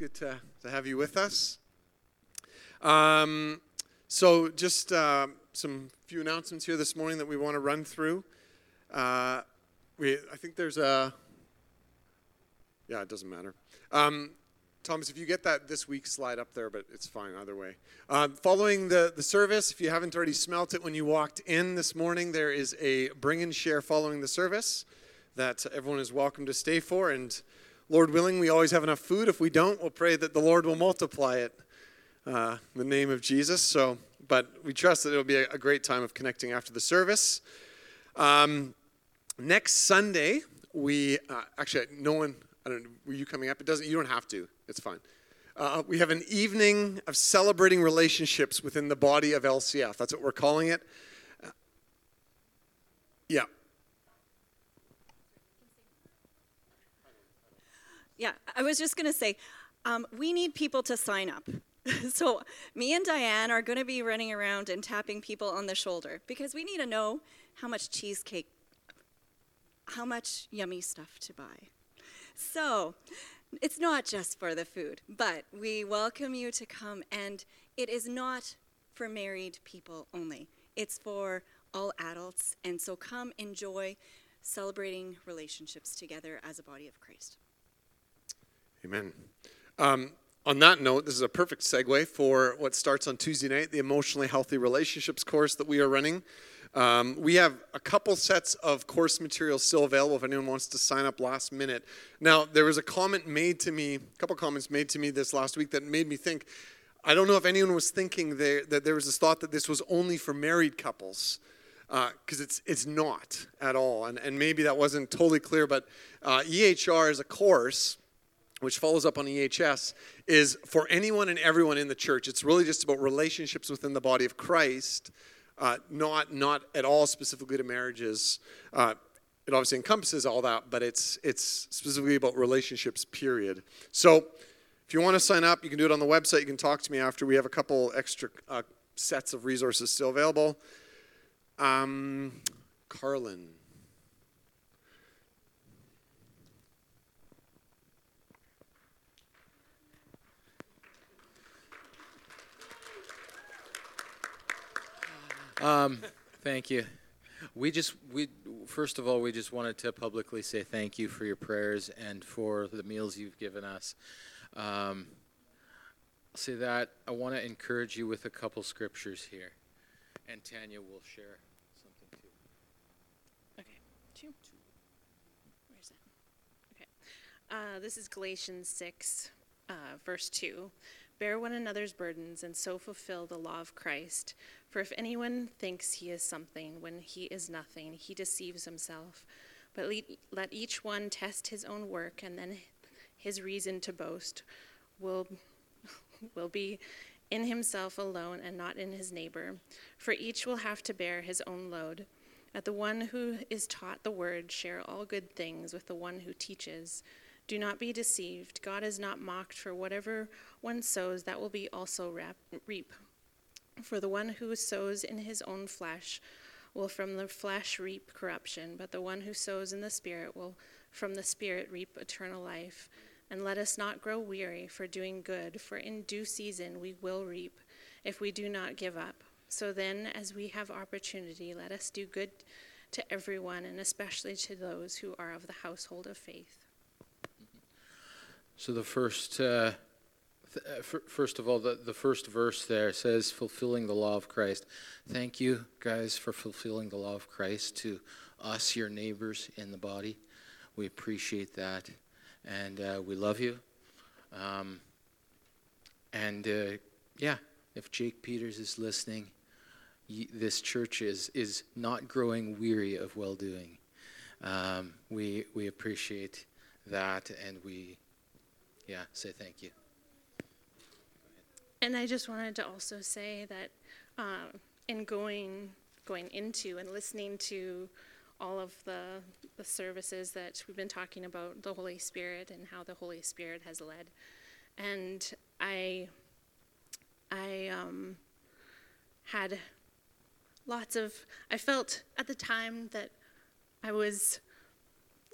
Good to, to have you with us. Um, so, just uh, some few announcements here this morning that we want to run through. Uh, we, I think there's a. Yeah, it doesn't matter. Um, Thomas, if you get that this week, slide up there, but it's fine either way. Uh, following the, the service, if you haven't already smelt it when you walked in this morning, there is a bring and share following the service that everyone is welcome to stay for. And Lord willing, we always have enough food. If we don't, we'll pray that the Lord will multiply it uh, the name of Jesus. So, but we trust that it'll be a, great time of connecting after the service. Um, next Sunday, we uh, actually no one. I don't. Know, were you coming up? It doesn't. You don't have to. It's fine. Uh, we have an evening of celebrating relationships within the body of LCF. That's what we're calling it. Uh, yeah. Yeah, I was just going to say, um, we need people to sign up. so, me and Diane are going to be running around and tapping people on the shoulder because we need to know how much cheesecake, how much yummy stuff to buy. So, it's not just for the food, but we welcome you to come, and it is not for married people only, it's for all adults. And so, come enjoy celebrating relationships together as a body of Christ. Amen. Um, on that note, this is a perfect segue for what starts on Tuesday night, the Emotionally Healthy Relationships course that we are running. Um, we have a couple sets of course materials still available if anyone wants to sign up last minute. Now, there was a comment made to me, a couple comments made to me this last week that made me think. I don't know if anyone was thinking there, that there was this thought that this was only for married couples because uh, it's it's not at all, and and maybe that wasn't totally clear. But uh, EHR is a course which follows up on EHS, is for anyone and everyone in the church. It's really just about relationships within the body of Christ, uh, not not at all specifically to marriages. Uh, it obviously encompasses all that, but it's it's specifically about relationships. Period. So, if you want to sign up, you can do it on the website. You can talk to me after. We have a couple extra uh, sets of resources still available. Um, Carlin. Um, thank you. We just we first of all we just wanted to publicly say thank you for your prayers and for the meals you've given us. Um, say that I want to encourage you with a couple scriptures here, and Tanya will share something too. Okay, two. Where's it? Okay, uh, this is Galatians six, uh, verse two. Bear one another's burdens and so fulfill the law of Christ. For if anyone thinks he is something when he is nothing, he deceives himself. But let each one test his own work, and then his reason to boast will, will be in himself alone and not in his neighbor. For each will have to bear his own load. Let the one who is taught the word share all good things with the one who teaches. Do not be deceived. God is not mocked, for whatever one sows, that will be also reap. For the one who sows in his own flesh will from the flesh reap corruption, but the one who sows in the Spirit will from the Spirit reap eternal life. And let us not grow weary for doing good, for in due season we will reap if we do not give up. So then, as we have opportunity, let us do good to everyone, and especially to those who are of the household of faith. So the first, uh, first of all, the, the first verse there says, fulfilling the law of Christ. Thank you, guys, for fulfilling the law of Christ to us, your neighbors in the body. We appreciate that, and uh, we love you. Um, and uh, yeah, if Jake Peters is listening, this church is is not growing weary of well doing. Um, we we appreciate that, and we yeah, say thank you. And I just wanted to also say that uh, in going going into and listening to all of the the services that we've been talking about the Holy Spirit and how the Holy Spirit has led, and I I um, had lots of I felt at the time that I was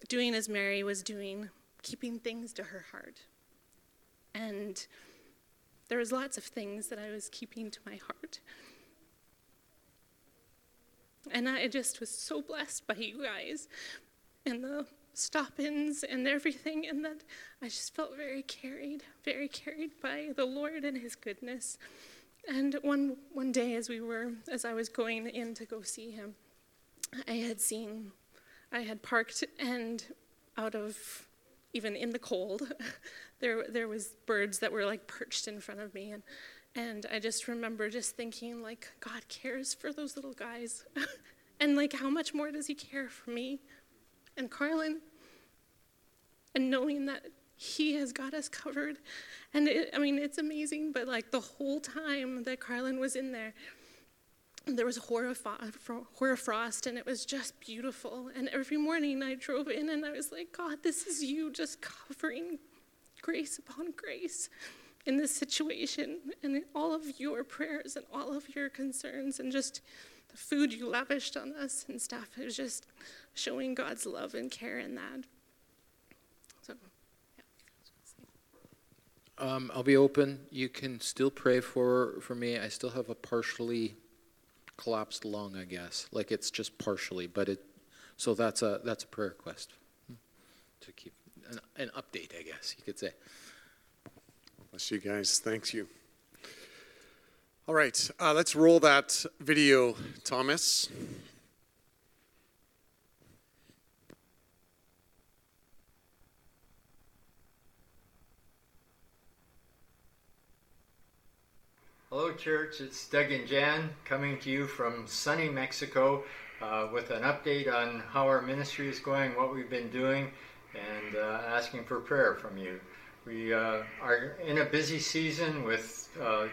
doing as Mary was doing, keeping things to her heart. And there was lots of things that I was keeping to my heart. And I just was so blessed by you guys and the stop ins and everything, and that I just felt very carried, very carried by the Lord and His goodness. And one, one day, as we were, as I was going in to go see Him, I had seen, I had parked, and out of even in the cold, there there was birds that were like perched in front of me, and and I just remember just thinking like God cares for those little guys. And like, how much more does he care for me and Carlin? And knowing that he has got us covered. And it, I mean, it's amazing, but like the whole time that Carlin was in there, there was hoarfrost and it was just beautiful. And every morning I drove in and I was like, God, this is you just covering grace upon grace in this situation and in all of your prayers and all of your concerns and just the food you lavished on us and stuff. It was just showing God's love and care in that. So, yeah. Um, I'll be open. You can still pray for for me. I still have a partially collapsed lung, I guess. Like it's just partially, but it. So that's a that's a prayer request hmm, to keep an, an update, I guess you could say. Bless you guys. Thank you. All right, uh, let's roll that video, Thomas. Hello, church. It's Doug and Jan coming to you from sunny Mexico uh, with an update on how our ministry is going, what we've been doing, and uh, asking for prayer from you. We uh, are in a busy season with uh,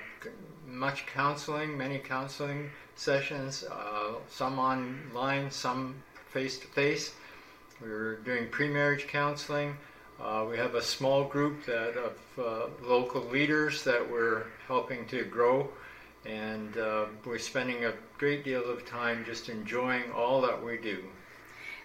much counseling, many counseling sessions, uh, some online, some face to face. We're doing pre marriage counseling. Uh, we have a small group that of uh, local leaders that we're helping to grow, and we're spending a great deal of time just enjoying all that we do.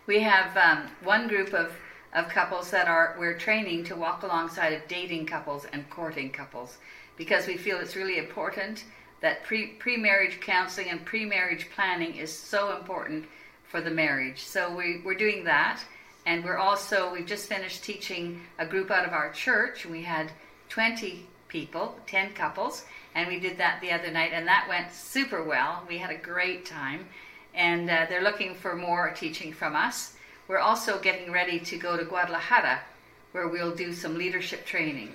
We have um, one group of of couples that are we're training to walk alongside of dating couples and courting couples because we feel it's really important that pre pre-marriage counseling and pre-marriage planning is so important for the marriage. So we, we're doing that and we're also we've just finished teaching a group out of our church. We had 20 people, 10 couples, and we did that the other night and that went super well. We had a great time and uh, they're looking for more teaching from us. We're also getting ready to go to Guadalajara, where we'll do some leadership training.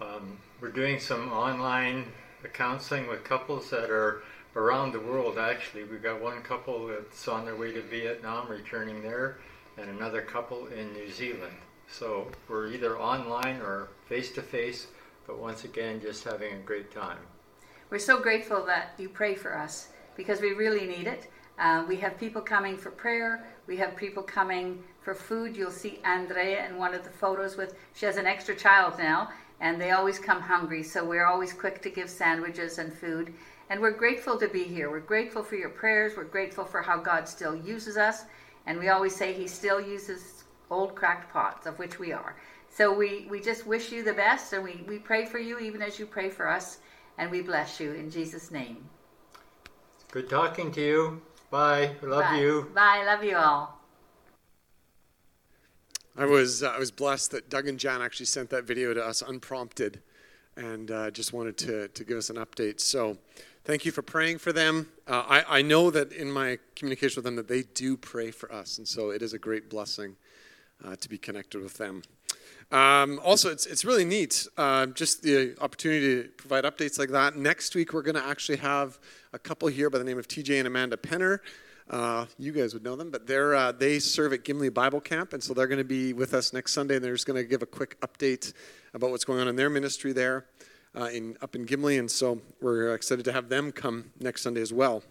Um, we're doing some online counseling with couples that are around the world. Actually, we've got one couple that's on their way to Vietnam, returning there, and another couple in New Zealand. So we're either online or face to face, but once again, just having a great time. We're so grateful that you pray for us because we really need it. Uh, we have people coming for prayer. We have people coming for food. You'll see Andrea in one of the photos with, she has an extra child now, and they always come hungry. So we're always quick to give sandwiches and food. And we're grateful to be here. We're grateful for your prayers. We're grateful for how God still uses us. And we always say He still uses old cracked pots, of which we are. So we, we just wish you the best, and we, we pray for you even as you pray for us. And we bless you in Jesus' name. Good talking to you. Bye. Love Bye. you. Bye. Love you all. I was uh, I was blessed that Doug and Jan actually sent that video to us unprompted, and uh, just wanted to to give us an update. So, thank you for praying for them. Uh, I I know that in my communication with them that they do pray for us, and so it is a great blessing uh, to be connected with them. Um, also, it's, it's really neat, uh, just the opportunity to provide updates like that. Next week, we're going to actually have a couple here by the name of TJ and Amanda Penner. Uh, you guys would know them, but they're, uh, they serve at Gimli Bible Camp, and so they're going to be with us next Sunday, and they're just going to give a quick update about what's going on in their ministry there uh, in, up in Gimli, and so we're excited to have them come next Sunday as well.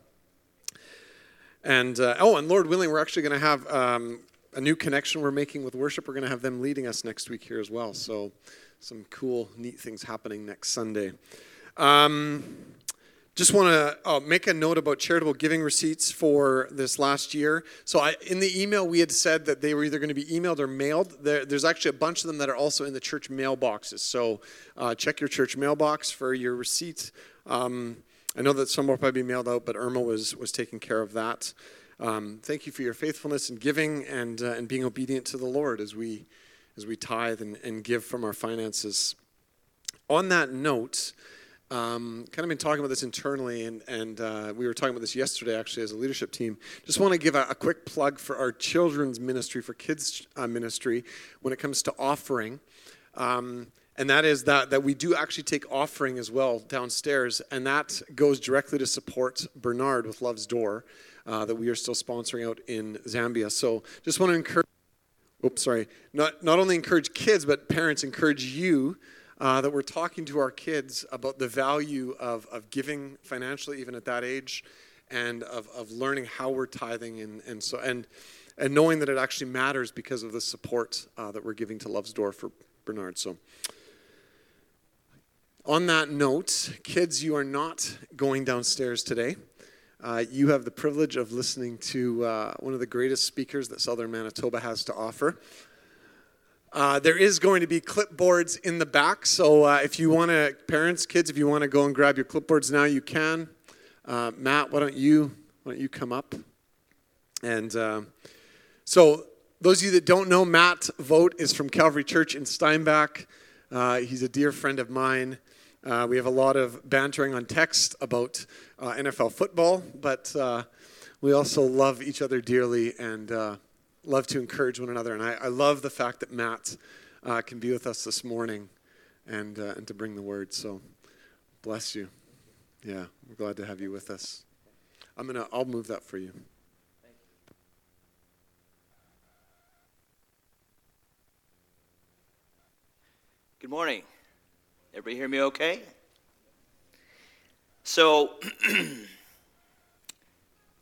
And uh, oh, and Lord willing, we're actually going to have um, a new connection we're making with worship. We're going to have them leading us next week here as well. So, some cool, neat things happening next Sunday. Um, just want to uh, make a note about charitable giving receipts for this last year. So, I, in the email, we had said that they were either going to be emailed or mailed. There, there's actually a bunch of them that are also in the church mailboxes. So, uh, check your church mailbox for your receipts. Um, I know that some will probably be mailed out, but Irma was was taking care of that. Um, thank you for your faithfulness in giving and uh, and being obedient to the Lord as we as we tithe and, and give from our finances. On that note, um, kind of been talking about this internally, and, and uh, we were talking about this yesterday actually as a leadership team. Just want to give a, a quick plug for our children's ministry, for kids' uh, ministry, when it comes to offering. Um, and that is that, that we do actually take offering as well downstairs, and that goes directly to support Bernard with Love's Door uh, that we are still sponsoring out in Zambia. So just want to encourage, oops, sorry, not, not only encourage kids, but parents encourage you uh, that we're talking to our kids about the value of, of giving financially, even at that age, and of, of learning how we're tithing, and, and so and and knowing that it actually matters because of the support uh, that we're giving to Love's Door for Bernard. So. On that note, kids, you are not going downstairs today. Uh, you have the privilege of listening to uh, one of the greatest speakers that Southern Manitoba has to offer. Uh, there is going to be clipboards in the back, so uh, if you want to, parents, kids, if you want to go and grab your clipboards now, you can. Uh, Matt, why don't you why don't you come up? And uh, so, those of you that don't know, Matt Vogt is from Calvary Church in Steinbach. Uh, he's a dear friend of mine. Uh, we have a lot of bantering on text about NFL football, but we also love each other dearly and love to encourage one another. And I, I love the fact that Matt uh, can be with us this morning and, uh, and to bring the word. So bless you. Yeah, we're glad to have you with us. I'm gonna, I'll move that for you. Thank you. Good morning. Everybody hear me okay? So,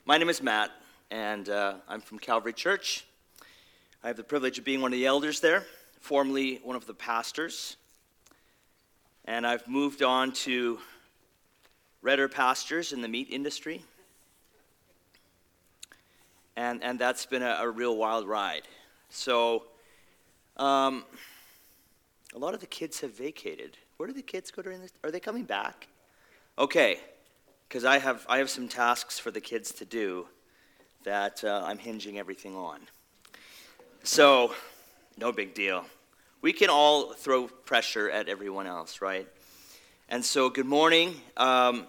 my name is Matt, and uh, I'm from Calvary Church. I have the privilege of being one of the elders there, formerly one of the pastors. And I've moved on to redder pastures in the meat industry. And, and that's been a, a real wild ride. So, um, a lot of the kids have vacated. Where do the kids go during this? Are they coming back? Okay, because I have, I have some tasks for the kids to do that uh, I'm hinging everything on. So, no big deal. We can all throw pressure at everyone else, right? And so, good morning. Um,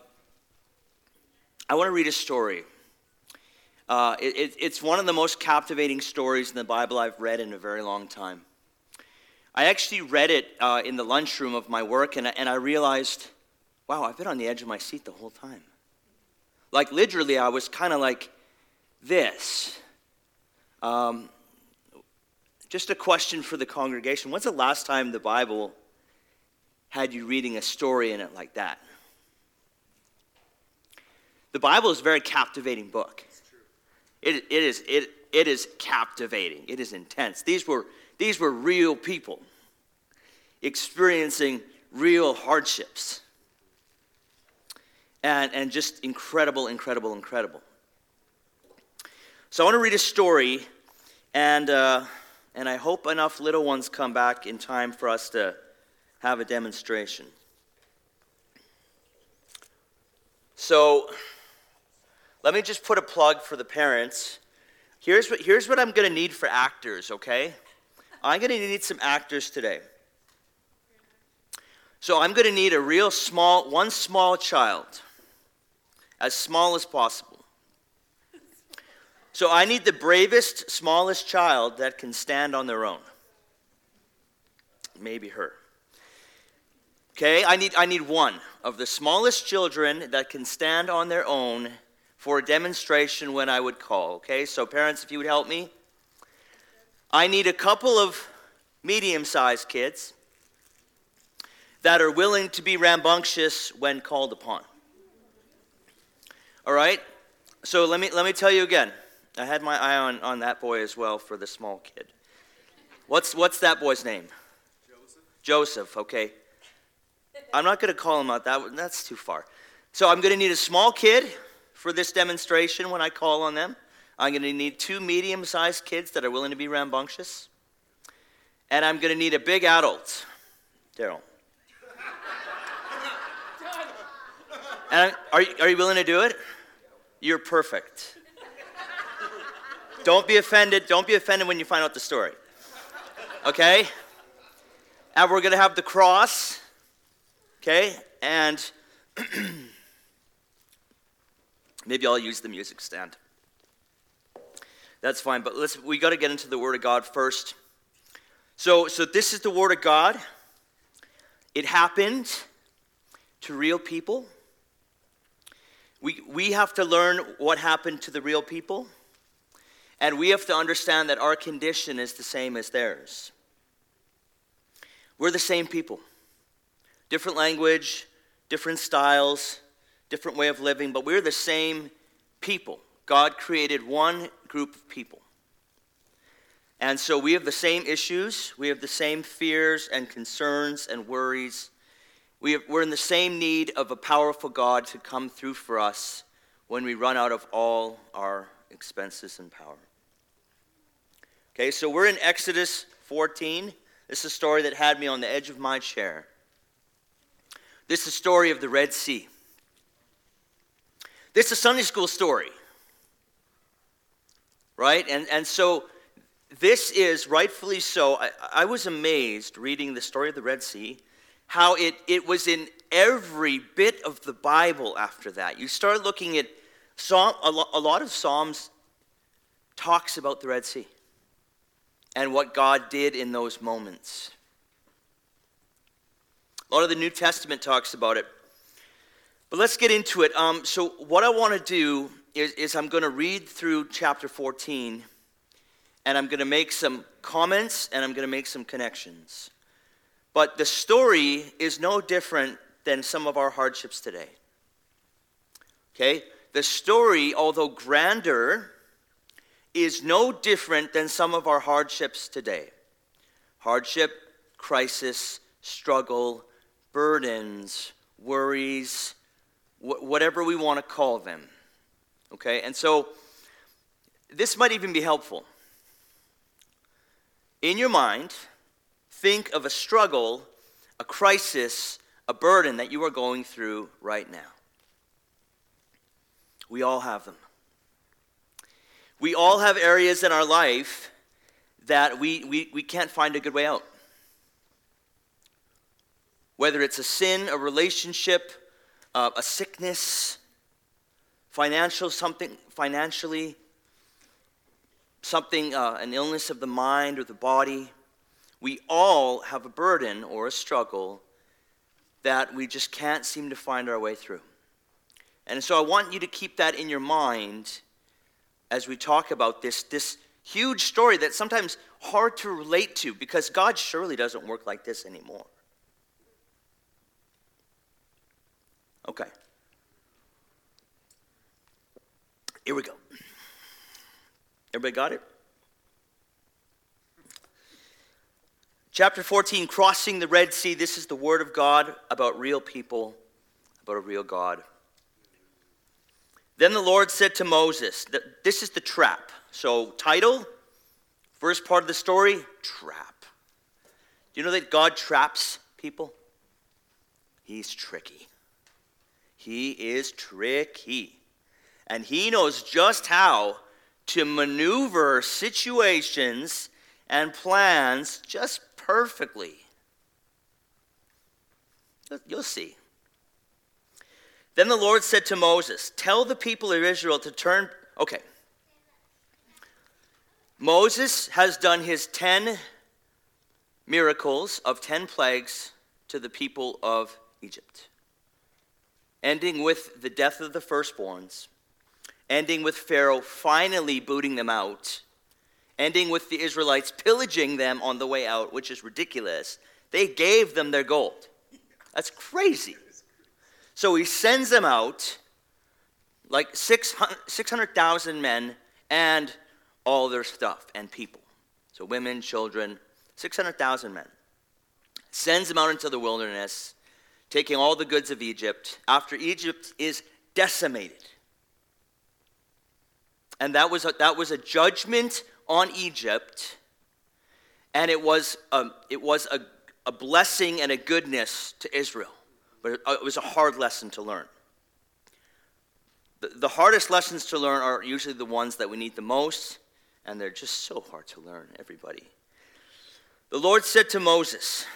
I want to read a story. Uh, it, it, it's one of the most captivating stories in the Bible I've read in a very long time. I actually read it uh, in the lunchroom of my work, and, and I realized, wow, I've been on the edge of my seat the whole time. Like, literally, I was kind of like this. Um, just a question for the congregation. When's the last time the Bible had you reading a story in it like that? The Bible is a very captivating book. It, it, is, it, it is captivating. It is intense. These were, these were real people experiencing real hardships. And, and just incredible, incredible, incredible. So I want to read a story, and uh, and I hope enough little ones come back in time for us to have a demonstration. So, let me just put a plug for the parents. Here's what, here's what I'm going to need for actors, okay? I'm going to need some actors today. So, I'm going to need a real small, one small child, as small as possible. So I need the bravest, smallest child that can stand on their own. Maybe her. Okay, I need, I need one of the smallest children that can stand on their own for a demonstration when I would call. Okay, so parents, if you would help me. I need a couple of medium sized kids that are willing to be rambunctious when called upon. All right? So let me, let me tell you again. I had my eye on, on that boy as well for the small kid. What's, what's that boy's name? Joseph. Joseph, okay. I'm not going to call him out. That, that's too far. So I'm going to need a small kid for this demonstration when I call on them. I'm going to need two medium sized kids that are willing to be rambunctious. And I'm going to need a big adult. Daryl. And are are you willing to do it? You're perfect. Don't be offended. Don't be offended when you find out the story. Okay? And we're going to have the cross. Okay? And maybe I'll use the music stand. That's fine, but we got to get into the word of God first. So so this is the word of God. It happened to real people. We, we have to learn what happened to the real people, and we have to understand that our condition is the same as theirs. We're the same people. Different language, different styles, different way of living, but we're the same people. God created one group of people. And so we have the same issues, we have the same fears and concerns and worries we are in the same need of a powerful God to come through for us when we run out of all our expenses and power. Okay, so we're in Exodus 14. This is a story that had me on the edge of my chair. This is the story of the Red Sea. This is a Sunday school story. Right? And, and so this is rightfully so. I, I was amazed reading the story of the Red Sea how it, it was in every bit of the Bible after that. You start looking at Psalm, a, lot of Psalms talks about the Red Sea and what God did in those moments. A lot of the New Testament talks about it. But let's get into it. Um, so, what I want to do is, is I'm going to read through chapter 14, and I'm going to make some comments and I'm going to make some connections. But the story is no different than some of our hardships today. Okay? The story, although grander, is no different than some of our hardships today. Hardship, crisis, struggle, burdens, worries, wh- whatever we want to call them. Okay? And so this might even be helpful. In your mind, think of a struggle, a crisis, a burden that you are going through right now. We all have them. We all have areas in our life that we, we, we can't find a good way out. Whether it's a sin, a relationship, uh, a sickness, financial something, financially, something, uh, an illness of the mind or the body. We all have a burden or a struggle that we just can't seem to find our way through. And so I want you to keep that in your mind as we talk about this, this huge story that's sometimes hard to relate to because God surely doesn't work like this anymore. Okay. Here we go. Everybody got it? Chapter 14, crossing the Red Sea. This is the word of God about real people, about a real God. Then the Lord said to Moses, This is the trap. So, title, first part of the story, trap. Do you know that God traps people? He's tricky. He is tricky. And he knows just how to maneuver situations and plans just perfectly. You'll see. Then the Lord said to Moses, Tell the people of Israel to turn. Okay. Moses has done his 10 miracles of 10 plagues to the people of Egypt, ending with the death of the firstborns, ending with Pharaoh finally booting them out ending with the Israelites pillaging them on the way out, which is ridiculous. They gave them their gold. That's crazy. So he sends them out, like 600,000 men and all their stuff and people. So women, children, 600,000 men. Sends them out into the wilderness taking all the goods of Egypt after Egypt is decimated. And that was a, that was a judgment on Egypt, and it was a, it was a, a blessing and a goodness to Israel. But it, uh, it was a hard lesson to learn. The, hardest lessons to learn are usually the ones that we need the most, and they're just so hard to learn, everybody. The Lord said to Moses,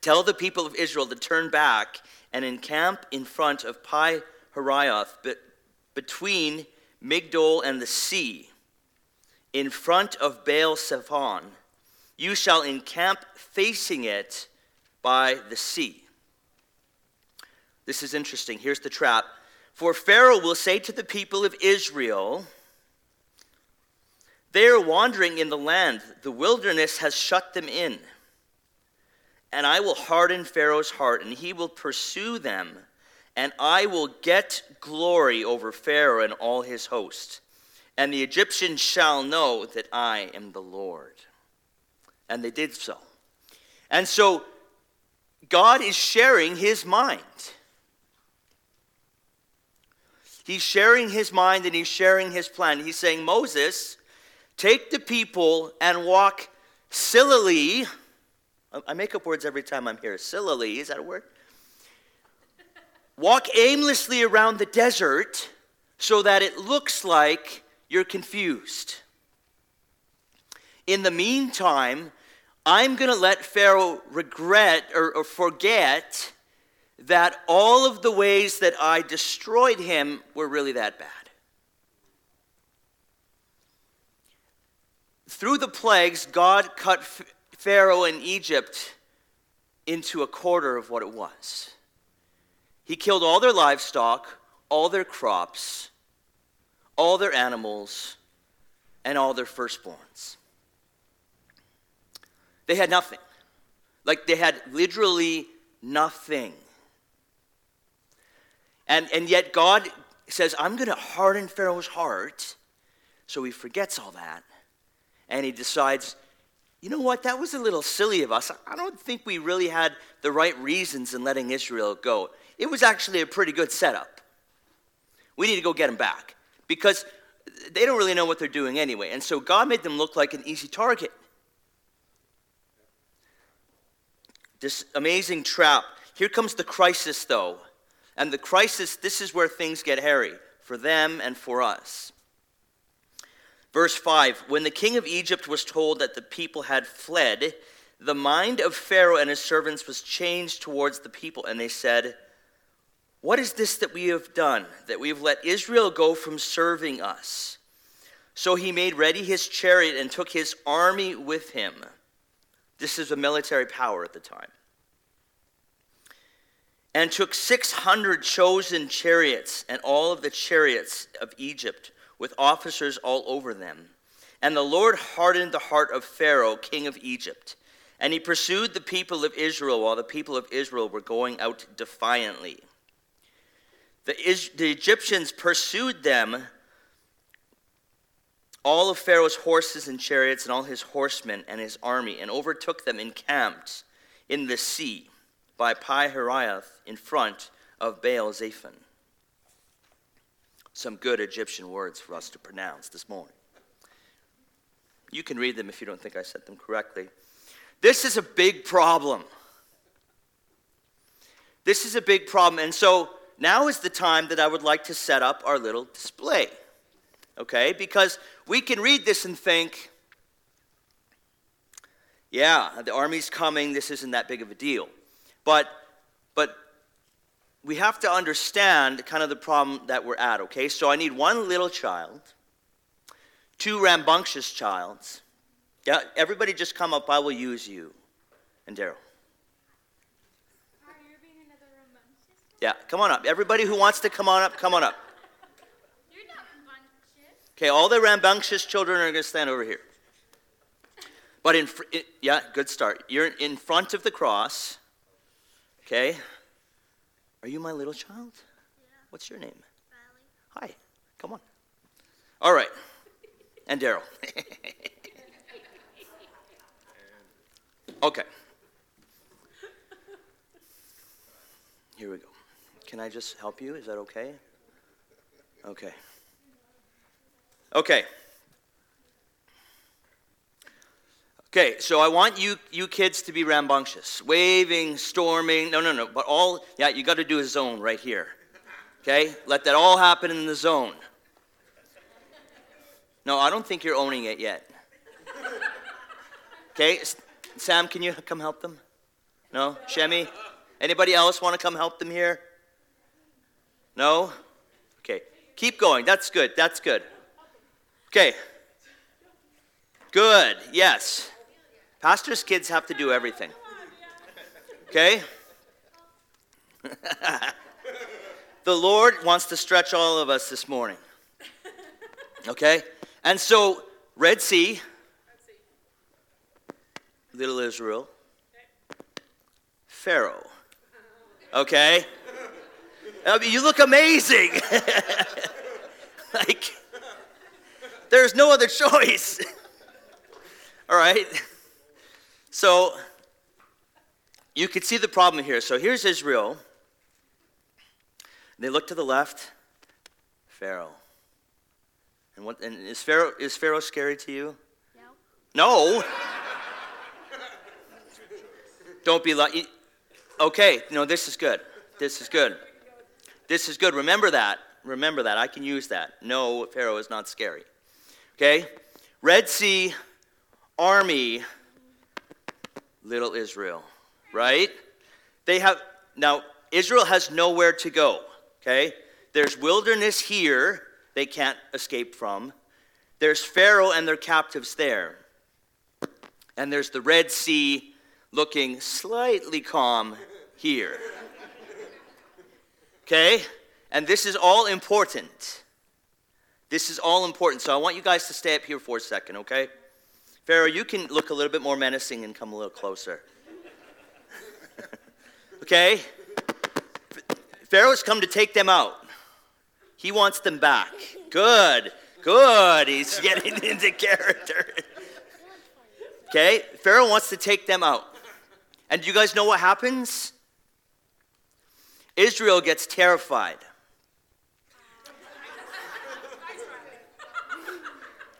Tell the people of Israel to turn back and encamp in front of Pi Hahiroth, between Migdol and the sea, in front of Baal Zephon. You shall encamp facing it by the sea. This is interesting. Here's the trap. For Pharaoh will say to the people of Israel, They are wandering in the land, the wilderness has shut them in. And I will harden Pharaoh's heart, and he will pursue them and I will get glory over Pharaoh and all his host. And the Egyptians shall know that I am the Lord. And they did so. And so God is sharing his mind. He's sharing his mind and he's sharing his plan. He's saying, Moses, take the people and walk sillily. I make up words every time I'm here. Sillily, is that a word? Walk aimlessly around the desert so that it looks like you're confused. In the meantime, I'm going to let Pharaoh regret or, or, forget that all of the ways that I destroyed him were really that bad. Through the plagues, God cut Pharaoh in Egypt into a quarter of what it was. He killed all their livestock, all their crops, all their animals, and all their firstborns. They had nothing. Like they had literally nothing. And, and yet God says, I'm going to harden Pharaoh's heart. So he forgets all that. And he decides, you know what? That was a little silly of us. I don't think we really had the right reasons in letting Israel go it was actually a pretty good setup. We need to go get them back because they don't really know what they're doing anyway. And so God made them look like an easy target. This amazing trap. Here comes the crisis, though. And the crisis, this is where things get hairy for them and for us. Verse 5 When the king of Egypt was told that the people had fled, the mind of Pharaoh and his servants was changed towards the people, and they said, what is this that we have done, that we have let Israel go from serving us? So he made ready his chariot and took his army with him. This is a military power at the time. And took 600 chosen chariots and all of the chariots of Egypt with officers all over them. And the Lord hardened the heart of Pharaoh, king of Egypt. And he pursued the people of Israel while the people of Israel were going out defiantly. The, the Egyptians pursued them, all of Pharaoh's horses and chariots, and all his horsemen and his army, and overtook them encamped in the sea by Pi Hahiroth in front of Baal Zephon. Some good Egyptian words for us to pronounce this morning. You can read them if you don't think I said them correctly. This is a big problem. This is a big problem. And so now is the time that I would like to set up our little display. Okay? Because we can read this and think, yeah, the army's coming, this isn't that big of a deal. But but we have to understand kind of the problem that we're at, okay? So I need one little child, two rambunctious childs. Yeah, everybody just come up, I will use you. And Daryl. Yeah, come on up. Everybody who wants to come on up, come on up. Okay, all the rambunctious children are going to stand over here. But in, yeah, good start. You're in front of the cross. Okay. Are you my little child? Yeah. What's your name? Riley. Hi. Come on. All right. And Daryl. okay. Here we go. Can I just help you? Is that okay? Okay. Okay. Okay, so I want you you kids to be rambunctious, waving, storming. No, no, no. But all yeah, you got to do a zone right here. Okay, let that all happen in the zone. No, I don't think you're owning it yet. Okay, Sam, can you come help them? No, Shemi. Anybody else want to come help them here? No. Okay, keep going. That's good. That's good. Okay. Good. Yes. Pastor's kids have to do everything. Okay? the Lord wants to stretch all of us this morning. Okay? And so, Red Sea, little Israel, Pharaoh. Okay? I mean, you look amazing. like, there's no other choice. All right? So, you can see the problem here. So, here's Israel. They look to the left, Pharaoh. And, what, and is, Pharaoh, is Pharaoh scary to you? No. No? Don't be like, okay, no, this is good. This is good. This is good. Remember that. Remember that. I can use that. No, Pharaoh is not scary. Okay? Red Sea, army, little Israel, right? They have, now, Israel has nowhere to go, okay? There's wilderness here they can't escape from. There's Pharaoh and their captives there. And there's the Red Sea looking slightly calm here. Okay? And this is all important. This is all important. So I want you guys to stay up here for a second, okay? Pharaoh, you can look a little bit more menacing and come a little closer. okay? Pharaoh's come to take them out. He wants them back. Good. Good. He's getting into character. Okay? Pharaoh wants to take them out. And do you guys know what happens? Israel gets terrified.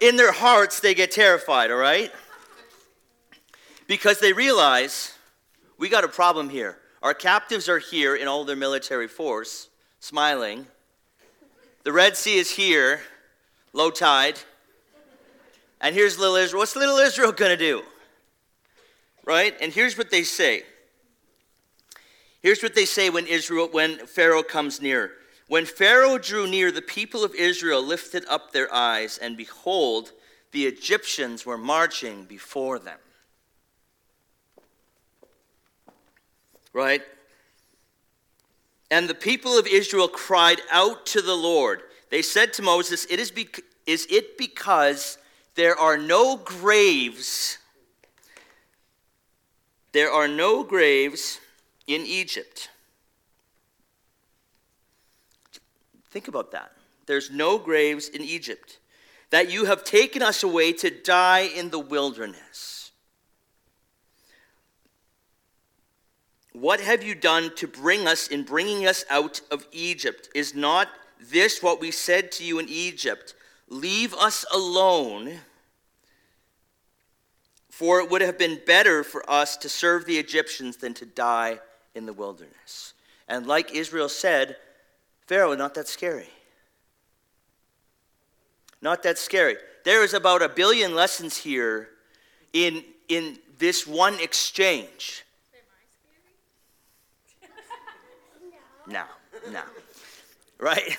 In their hearts, they get terrified, all right? Because they realize we got a problem here. Our captives are here in all their military force, smiling. The Red Sea is here, low tide. And here's little Israel. What's little Israel going to do? Right? And here's what they say. Here's what they say when Israel when Pharaoh comes near. When Pharaoh drew near, the people of Israel lifted up their eyes, and behold, the Egyptians were marching before them. Right? And the people of Israel cried out to the Lord. They said to Moses, it is, bec- is it because there are no graves? There are no graves in Egypt. Think about that. There's no graves in Egypt. That you have taken us away to die in the wilderness. What have you done to bring us in bringing us out of Egypt? Is not this what we said to you in Egypt? Leave us alone for it would have been better for us to serve the Egyptians than to die in the wilderness. And like Israel said, Pharaoh, not that scary. Not that scary. There is about a billion lessons here in, in this one exchange. No, no. Right?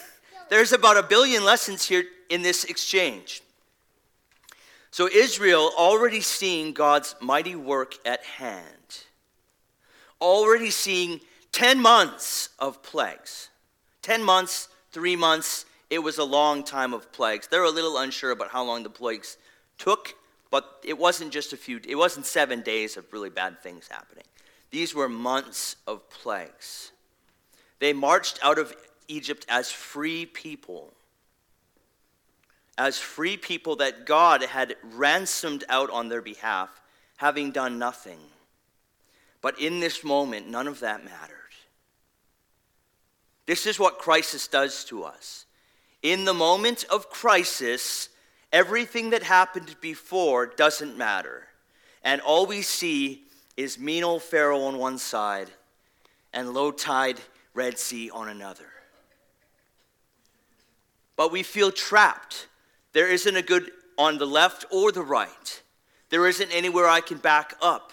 There's about a billion lessons here in this exchange. So Israel already seeing God's mighty work at hand, already seeing 10 months of plagues. 10 months, three months, it was a long time of plagues. They're a little unsure about how long the plagues took, but it wasn't just a few, it wasn't seven days of really bad things happening. These were months of plagues. They marched out of Egypt as free people as free people that God had ransomed out on their behalf, having done nothing. But in this moment, none of that mattered. This is what crisis does to us. In the moment of crisis, everything that happened before doesn't matter. And all we see is mean old Pharaoh on one side and low tide Red Sea on another. But we feel trapped. There isn't a good on the left or the right. There isn't anywhere I can back up.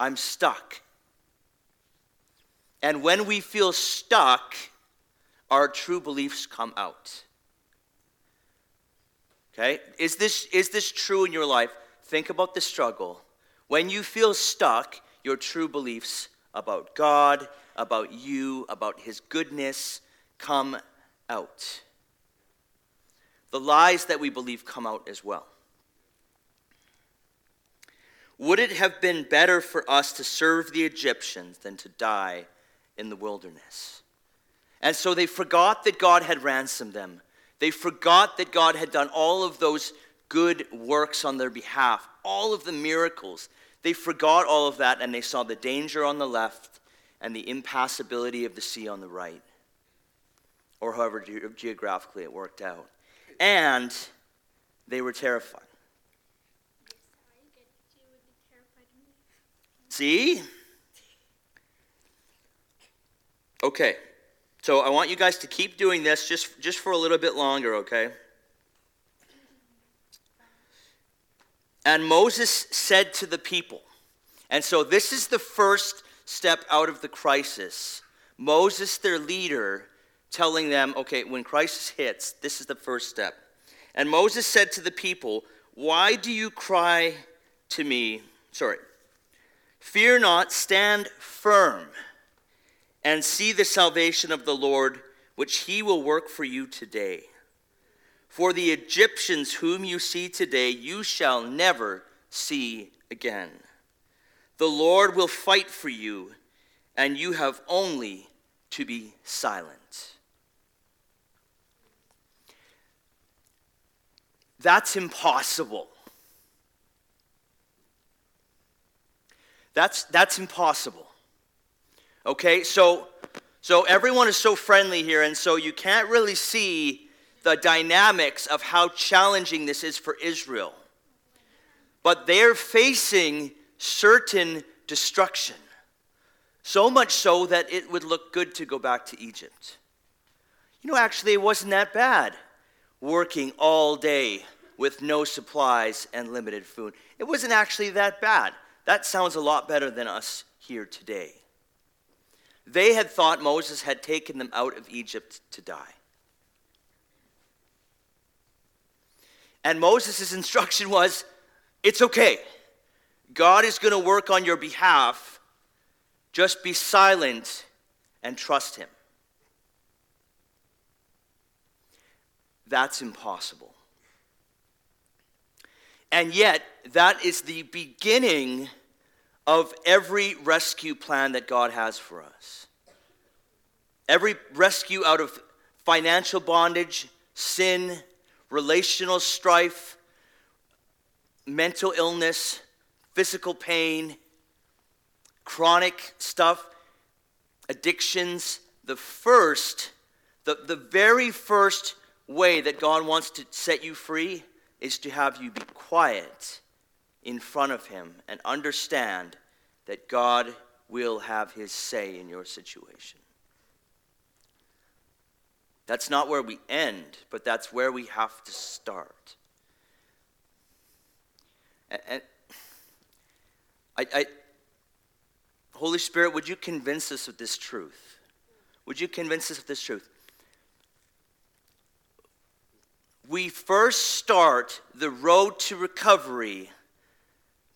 I'm stuck. And when we feel stuck, our true beliefs come out. Okay? Is this, is this true in your life? Think about the struggle. When you feel stuck, your true beliefs about God, about you, about His goodness come out. The lies that we believe come out as well. Would it have been better for us to serve the Egyptians than to die in the wilderness? And so they forgot that God had ransomed them. They forgot that God had done all of those good works on their behalf, all of the miracles. They forgot all of that and they saw the danger on the left and the impassability of the sea on the right, or however ge- geographically it worked out. And they were terrified. See? Okay. So I want you guys to keep doing this just, just for a little bit longer, okay? And Moses said to the people, and so this is the first step out of the crisis. Moses, their leader, telling them, okay, when crisis hits, this is the first step. And Moses said to the people, Why do you cry to me? Sorry. Fear not, stand firm and see the salvation of the Lord, which he will work for you today. For the Egyptians whom you see today, you shall never see again. The Lord will fight for you, and you have only to be silent. That's impossible. That's, that's impossible. Okay, so, so everyone is so friendly here, and so you can't really see the dynamics of how challenging this is for Israel. But they're facing certain destruction. So much so that it would look good to go back to Egypt. You know, actually, it wasn't that bad working all day with no supplies and limited food. It wasn't actually that bad. That sounds a lot better than us here today. They had thought Moses had taken them out of Egypt to die. And Moses' instruction was it's okay. God is going to work on your behalf. Just be silent and trust Him. That's impossible. And yet, that is the beginning of every rescue plan that God has for us. Every rescue out of financial bondage, sin, relational strife, mental illness, physical pain, chronic stuff, addictions. The first, the, the very first way that God wants to set you free is to have you be quiet in front of Him and understand that God will have His say in your situation. That's not where we end, but that's where we have to start. And I, I, Holy Spirit, would you convince us of this truth? Would you convince us of this truth? We first start the road to recovery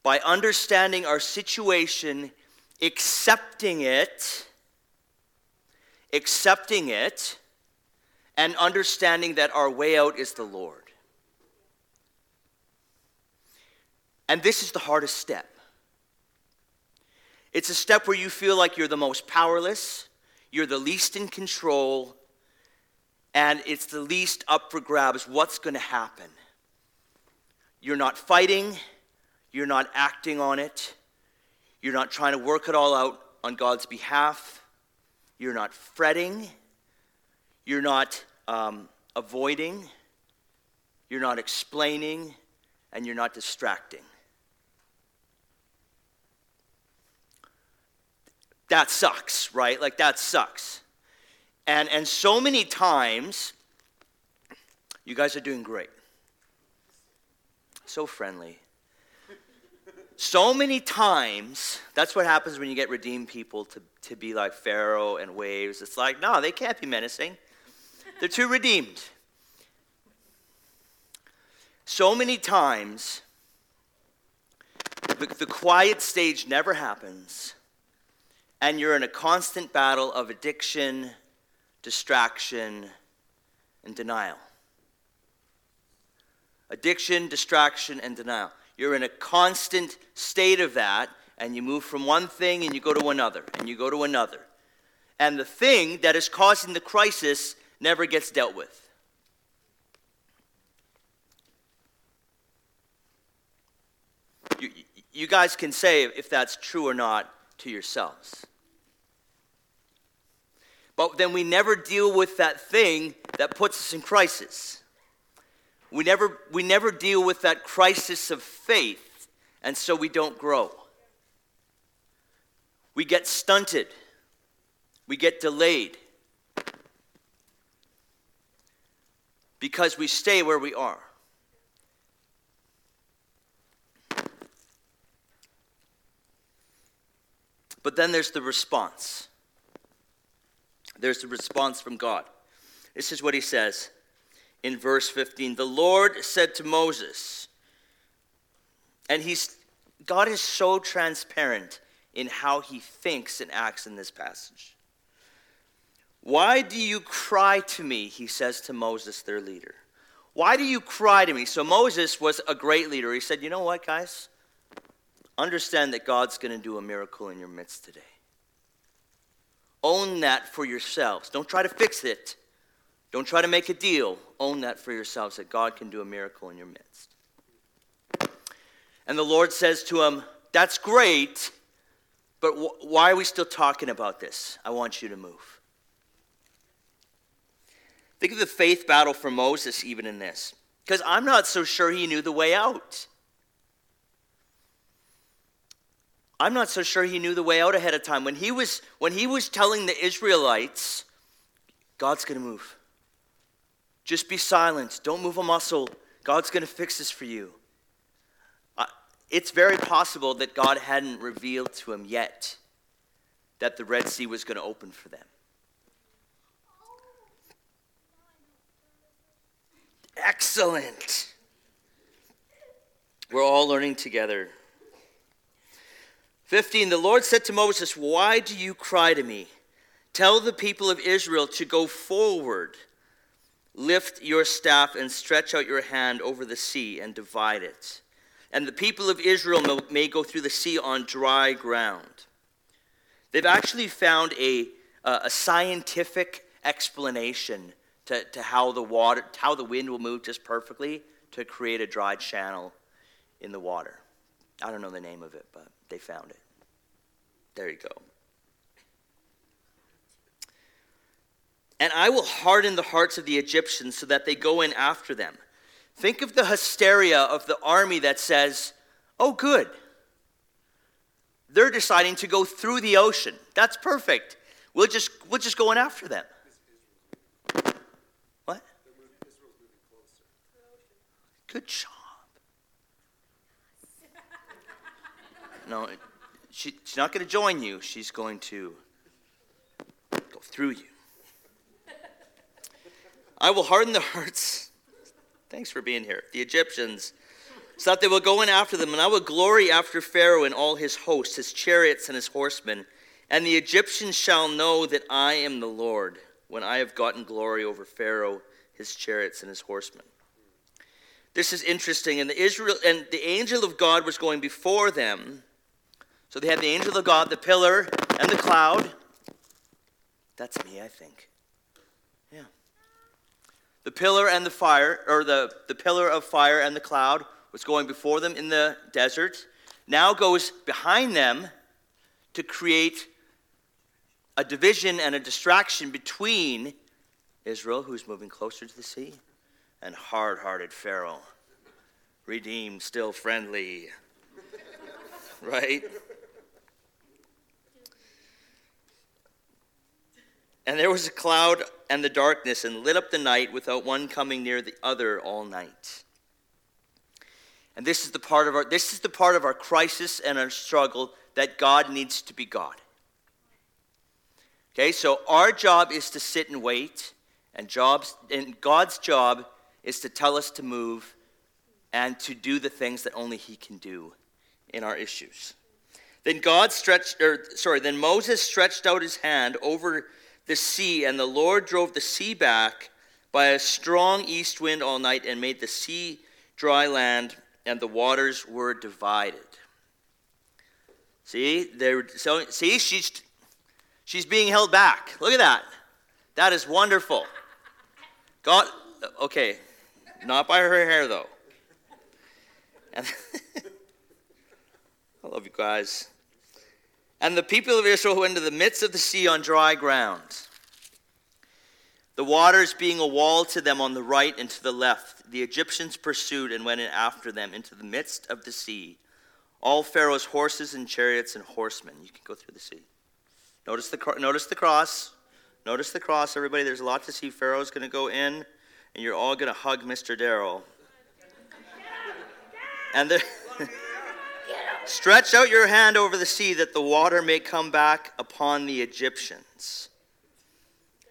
by understanding our situation, accepting it, accepting it, and understanding that our way out is the Lord. And this is the hardest step. It's a step where you feel like you're the most powerless, you're the least in control, and it's the least up for grabs. What's going to happen? You're not fighting, you're not acting on it, you're not trying to work it all out on God's behalf, you're not fretting, you're not um, avoiding, you're not explaining, and you're not distracting. That sucks, right? Like, that sucks. And, and so many times, you guys are doing great. So friendly. So many times, that's what happens when you get redeemed people to, to be like Pharaoh and waves. It's like, no, they can't be menacing. They're too redeemed. So many times, the, the quiet stage never happens, and you're in a constant battle of addiction, distraction, and denial. Addiction, distraction, and denial. You're in a constant state of that, and you move from one thing and you go to another, and you go to another. And the thing that is causing the crisis never gets dealt with. You, you guys can say if that's true or not to yourselves. But then we never deal with that thing that puts us in crisis. We never, we never deal with that crisis of faith, and so we don't grow. We get stunted, we get delayed because we stay where we are. But then there's the response. There's the response from God. This is what he says in verse 15. The Lord said to Moses, and he's God is so transparent in how he thinks and acts in this passage. Why do you cry to me? He says to Moses, their leader. Why do you cry to me? So Moses was a great leader. He said, You know what, guys? Understand that God's going to do a miracle in your midst today. Own that for yourselves. Don't try to fix it. Don't try to make a deal. Own that for yourselves that God can do a miracle in your midst. And the Lord says to him, That's great, but wh- why are we still talking about this? I want you to move. Think of the faith battle for Moses, even in this, because I'm not so sure he knew the way out. I'm not so sure he knew the way out ahead of time. When he was, when he was telling the Israelites, God's going to move. Just be silent. Don't move a muscle. God's going to fix this for you. Uh, it's very possible that God hadn't revealed to him yet that the Red Sea was going to open for them. Excellent. We're all learning together. 15 The Lord said to Moses, Why do you cry to me? Tell the people of Israel to go forward. Lift your staff and stretch out your hand over the sea and divide it. And the people of Israel may go through the sea on dry ground. They've actually found a, a scientific explanation to, to how the water, how the wind will move just perfectly to create a dry channel in the water. I don't know the name of it, but they found it. There you go. And I will harden the hearts of the Egyptians so that they go in after them. Think of the hysteria of the army that says, oh, good. They're deciding to go through the ocean. That's perfect. We'll just, we'll just go in after them. What? Good job. No, she, she's not going to join you. She's going to go through you. I will harden the hearts. Thanks for being here. The Egyptians, so that they will go in after them, and I will glory after Pharaoh and all his hosts, his chariots and his horsemen. And the Egyptians shall know that I am the Lord when I have gotten glory over Pharaoh, his chariots, and his horsemen. This is interesting. And the Israel and the angel of God was going before them so they had the angel of God, the pillar, and the cloud. That's me, I think. The pillar and the fire, or the, the pillar of fire and the cloud was going before them in the desert, now goes behind them to create a division and a distraction between Israel, who's moving closer to the sea, and hard hearted Pharaoh, redeemed, still friendly. right? And there was a cloud and the darkness, and lit up the night without one coming near the other all night. And this is the part of our this is the part of our crisis and our struggle that God needs to be God. Okay, so our job is to sit and wait, and jobs and God's job is to tell us to move and to do the things that only he can do in our issues. Then God stretched or sorry, then Moses stretched out his hand over the sea, and the Lord drove the sea back by a strong east wind all night and made the sea dry land, and the waters were divided. See, they're so see, she's she's being held back. Look at that. That is wonderful. God okay, not by her hair though. I love you guys. And the people of Israel went into the midst of the sea on dry ground. The waters being a wall to them on the right and to the left, the Egyptians pursued and went in after them into the midst of the sea. All Pharaoh's horses and chariots and horsemen. You can go through the sea. Notice the, notice the cross. Notice the cross, everybody. There's a lot to see. Pharaoh's going to go in, and you're all going to hug Mr. Darrell. And the. Stretch out your hand over the sea that the water may come back upon the Egyptians.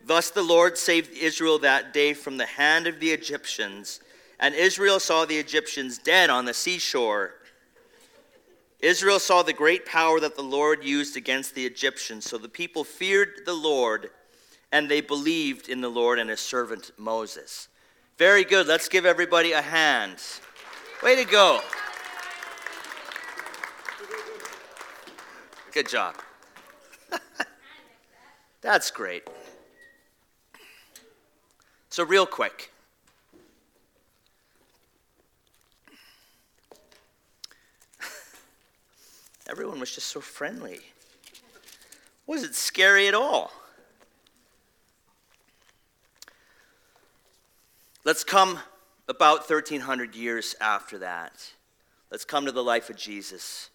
Thus the Lord saved Israel that day from the hand of the Egyptians, and Israel saw the Egyptians dead on the seashore. Israel saw the great power that the Lord used against the Egyptians, so the people feared the Lord, and they believed in the Lord and his servant Moses. Very good. Let's give everybody a hand. Way to go. Good job. That's great. So, real quick. Everyone was just so friendly. Was it scary at all? Let's come about 1300 years after that. Let's come to the life of Jesus.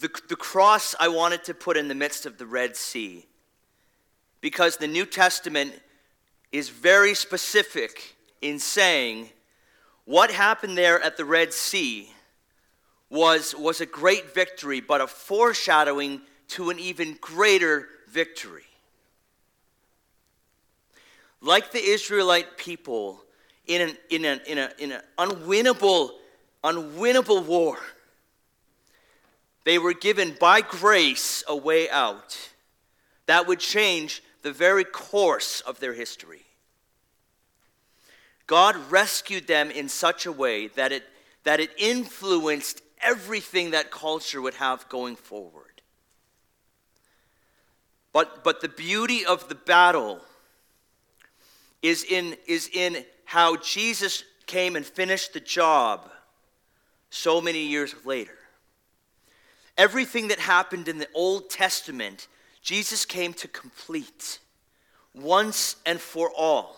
The, the cross I wanted to put in the midst of the Red Sea because the New Testament is very specific in saying what happened there at the Red Sea was, was a great victory, but a foreshadowing to an even greater victory. Like the Israelite people in an, in an, in a, in an unwinnable, unwinnable war they were given by grace a way out that would change the very course of their history. God rescued them in such a way that it, that it influenced everything that culture would have going forward. But, but the beauty of the battle is in, is in how Jesus came and finished the job so many years later. Everything that happened in the Old Testament, Jesus came to complete once and for all.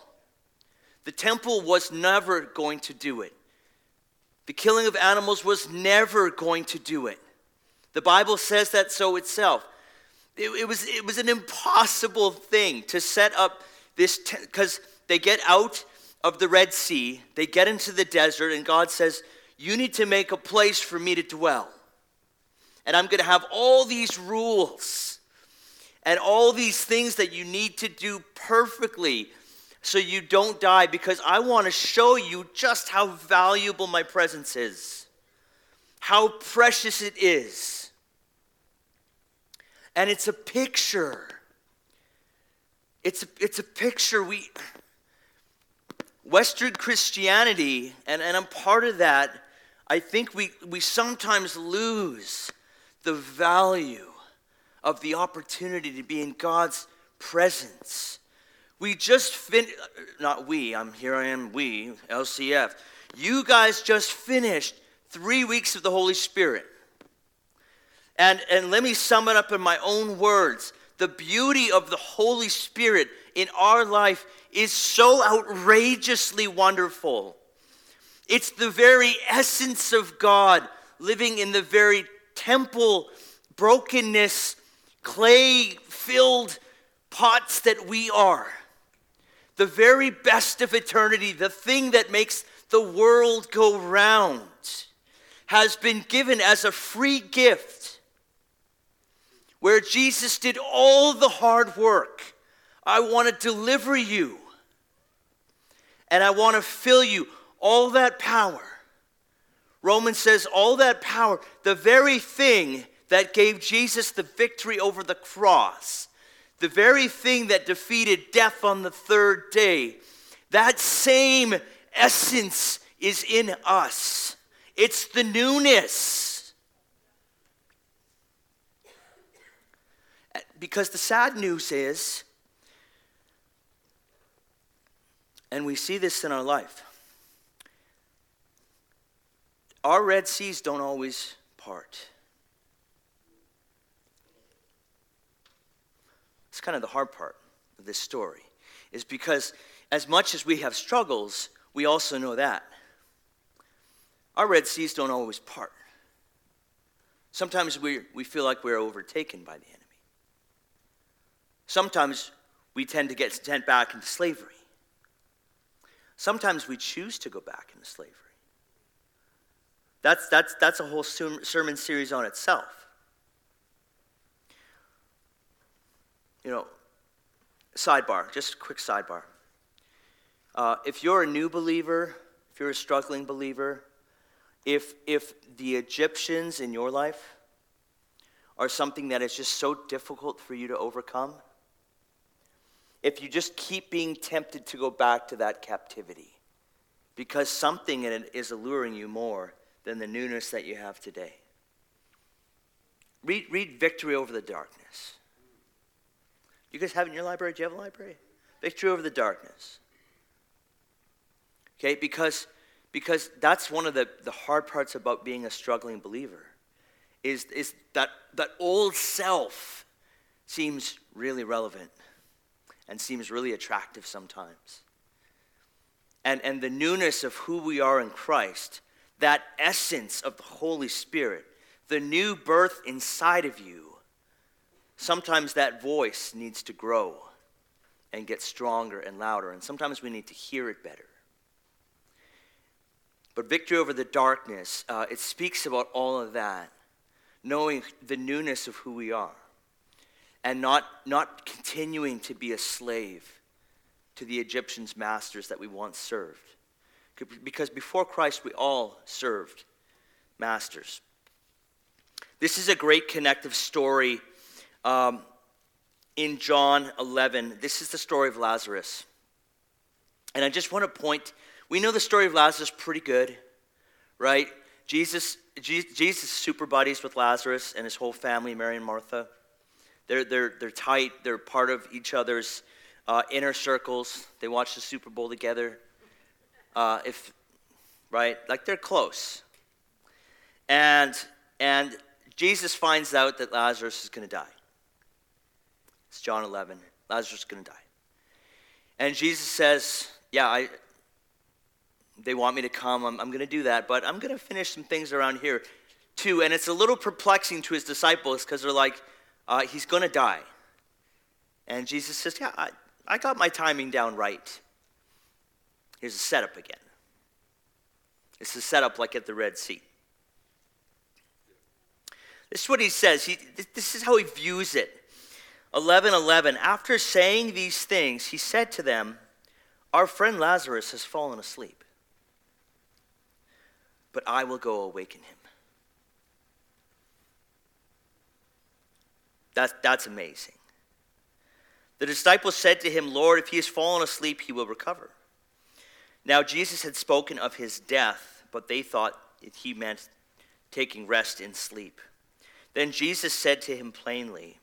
The temple was never going to do it. The killing of animals was never going to do it. The Bible says that so itself. It, it was, it was an impossible thing to set up this, because te- they get out of the Red Sea, they get into the desert, and God says, You need to make a place for me to dwell and I'm going to have all these rules and all these things that you need to do perfectly so you don't die because I want to show you just how valuable my presence is, how precious it is. And it's a picture. It's a, it's a picture. We, Western Christianity, and, and I'm part of that, I think we, we sometimes lose the value of the opportunity to be in God's presence. We just finished, not we, I'm here I am, we, LCF. You guys just finished three weeks of the Holy Spirit. And, and let me sum it up in my own words. The beauty of the Holy Spirit in our life is so outrageously wonderful. It's the very essence of God living in the very temple, brokenness, clay filled pots that we are. The very best of eternity, the thing that makes the world go round, has been given as a free gift where Jesus did all the hard work. I want to deliver you and I want to fill you. All that power. Romans says, all that power, the very thing that gave Jesus the victory over the cross, the very thing that defeated death on the third day, that same essence is in us. It's the newness. Because the sad news is, and we see this in our life, our Red Seas don't always part. It's kind of the hard part of this story, is because as much as we have struggles, we also know that. Our Red Seas don't always part. Sometimes we, we feel like we're overtaken by the enemy. Sometimes we tend to get sent back into slavery. Sometimes we choose to go back into slavery. That's, that's, that's a whole sermon series on itself. You know, sidebar, just a quick sidebar. Uh, if you're a new believer, if you're a struggling believer, if, if the Egyptians in your life are something that is just so difficult for you to overcome, if you just keep being tempted to go back to that captivity because something in it is alluring you more than the newness that you have today. Read, read Victory Over the Darkness. You guys have it in your library? Do you have a library? Victory Over the Darkness. Okay, because, because that's one of the, the hard parts about being a struggling believer is, is that, that old self seems really relevant and seems really attractive sometimes. And, and the newness of who we are in Christ that essence of the Holy Spirit, the new birth inside of you, sometimes that voice needs to grow and get stronger and louder, and sometimes we need to hear it better. But victory over the darkness, uh, it speaks about all of that, knowing the newness of who we are, and not, not continuing to be a slave to the Egyptians' masters that we once served. Because before Christ, we all served masters. This is a great connective story um, in John 11. This is the story of Lazarus. And I just want to point, we know the story of Lazarus pretty good, right? Jesus, Jesus super buddies with Lazarus and his whole family, Mary and Martha. They're, they're, they're tight, they're part of each other's uh, inner circles. They watch the Super Bowl together uh, if right, like they're close, and and Jesus finds out that Lazarus is going to die. It's John 11. Lazarus is going to die, and Jesus says, "Yeah, I." They want me to come. I'm, I'm going to do that, but I'm going to finish some things around here too. And it's a little perplexing to his disciples because they're like, uh, he's going to die. And Jesus says, Yeah, I, I got my timing down right. Here's a setup again. It's a setup like at the Red Sea. This is what he says. He, this is how he views it. 11 11. After saying these things, he said to them, Our friend Lazarus has fallen asleep, but I will go awaken him. That, that's amazing. The disciples said to him, Lord, if he has fallen asleep, he will recover. Now, Jesus had spoken of his death, but they thought he meant taking rest in sleep. Then Jesus said to him plainly,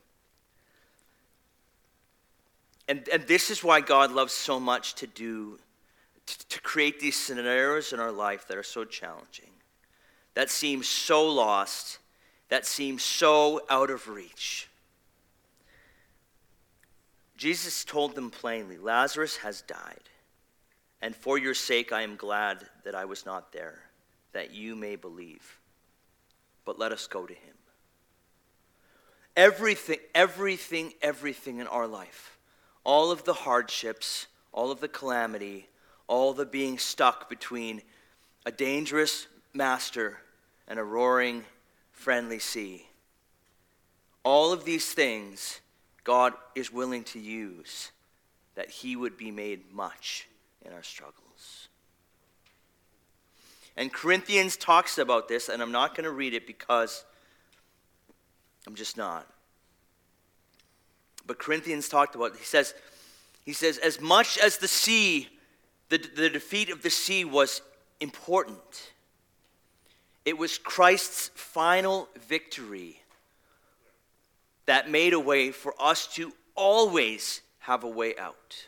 and, and this is why God loves so much to do, to, to create these scenarios in our life that are so challenging, that seem so lost that seem so out of reach. Jesus told them plainly Lazarus has died, and for your sake I am glad that I was not there, that you may believe. But let us go to him. Everything, everything, everything in our life, all of the hardships, all of the calamity, all the being stuck between a dangerous master and a roaring, friendly sea. All of these things God is willing to use that He would be made much in our struggles. And Corinthians talks about this, and I'm not going to read it because I'm just not. But Corinthians talked about it. He says, he says, as much as the sea, the, the defeat of the sea was important, it was Christ's final victory that made a way for us to always have a way out.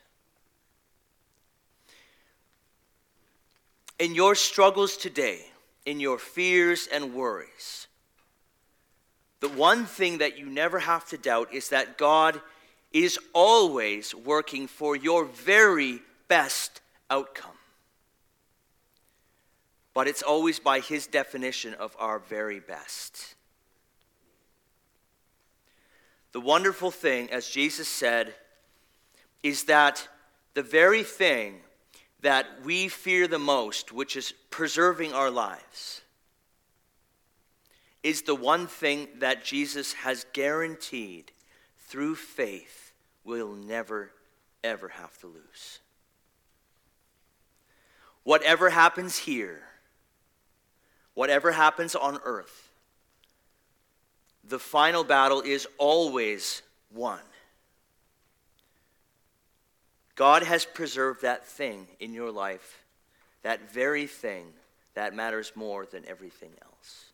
In your struggles today, in your fears and worries, the one thing that you never have to doubt is that God is always working for your very best outcome. But it's always by His definition of our very best. The wonderful thing, as Jesus said, is that the very thing that we fear the most, which is preserving our lives, is the one thing that Jesus has guaranteed through faith we'll never, ever have to lose. Whatever happens here, whatever happens on earth, the final battle is always won. God has preserved that thing in your life, that very thing that matters more than everything else.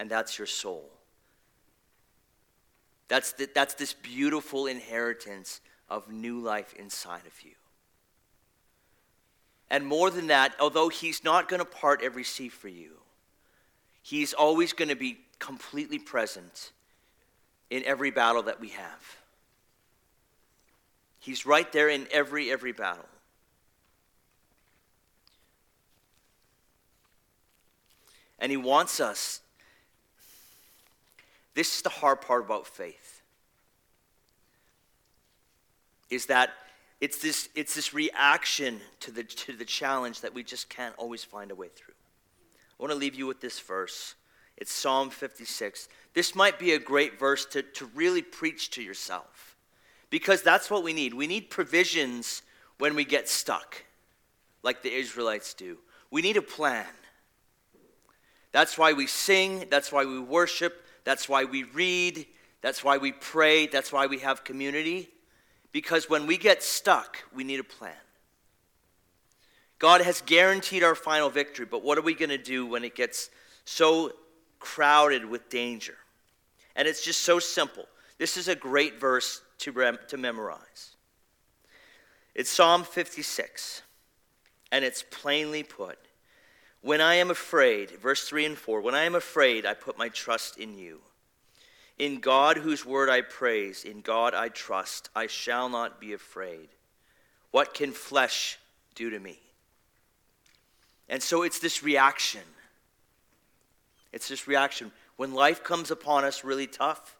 And that's your soul. That's, the, that's this beautiful inheritance of new life inside of you. And more than that, although He's not going to part every sea for you, He's always going to be completely present in every battle that we have. He's right there in every, every battle. And He wants us. This is the hard part about faith. Is that it's this, it's this reaction to the, to the challenge that we just can't always find a way through. I want to leave you with this verse. It's Psalm 56. This might be a great verse to, to really preach to yourself because that's what we need. We need provisions when we get stuck, like the Israelites do. We need a plan. That's why we sing, that's why we worship, that's why we read, that's why we pray, that's why we have community. Because when we get stuck, we need a plan. God has guaranteed our final victory, but what are we going to do when it gets so crowded with danger? And it's just so simple. This is a great verse to, rem- to memorize. It's Psalm 56, and it's plainly put When I am afraid, verse 3 and 4, when I am afraid, I put my trust in you. In God, whose word I praise, in God I trust, I shall not be afraid. What can flesh do to me? And so it's this reaction. It's this reaction. When life comes upon us really tough,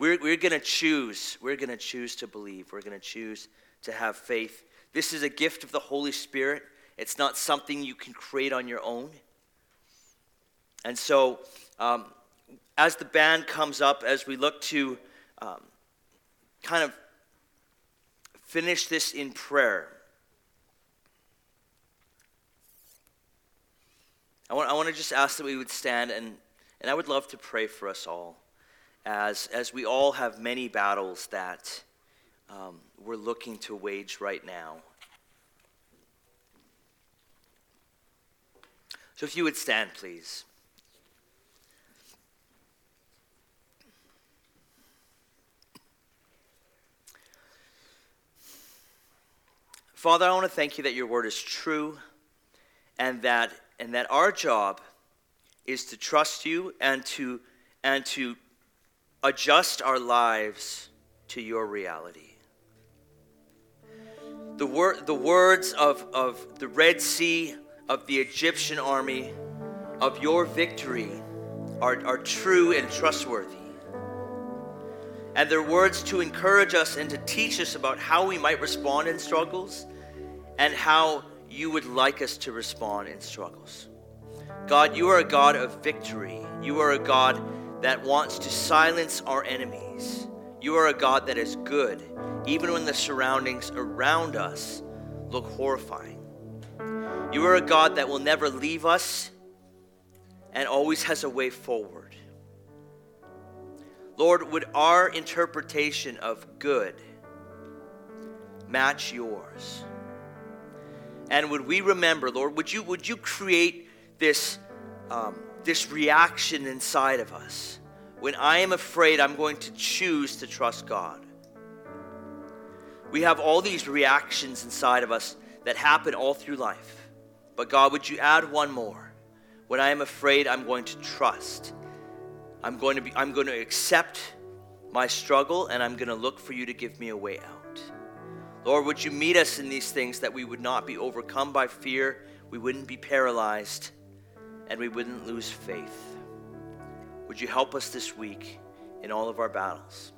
we're, we're going to choose. We're going to choose to believe. We're going to choose to have faith. This is a gift of the Holy Spirit. It's not something you can create on your own. And so, um, as the band comes up, as we look to um, kind of finish this in prayer, I want, I want to just ask that we would stand, and, and I would love to pray for us all as, as we all have many battles that um, we're looking to wage right now. So if you would stand, please. Father, I want to thank you that your word is true and that, and that our job is to trust you and to and to adjust our lives to your reality. The, wor- the words of, of the Red Sea, of the Egyptian army, of your victory are, are true and trustworthy. And they're words to encourage us and to teach us about how we might respond in struggles and how you would like us to respond in struggles. God, you are a God of victory. You are a God that wants to silence our enemies. You are a God that is good, even when the surroundings around us look horrifying. You are a God that will never leave us and always has a way forward. Lord, would our interpretation of good match yours? And would we remember, Lord, would you, would you create this, um, this reaction inside of us? When I am afraid, I'm going to choose to trust God. We have all these reactions inside of us that happen all through life. But God, would you add one more? When I am afraid, I'm going to trust. I'm going to be I'm going to accept my struggle and I'm going to look for you to give me a way out. Lord, would you meet us in these things that we would not be overcome by fear, we wouldn't be paralyzed, and we wouldn't lose faith. Would you help us this week in all of our battles?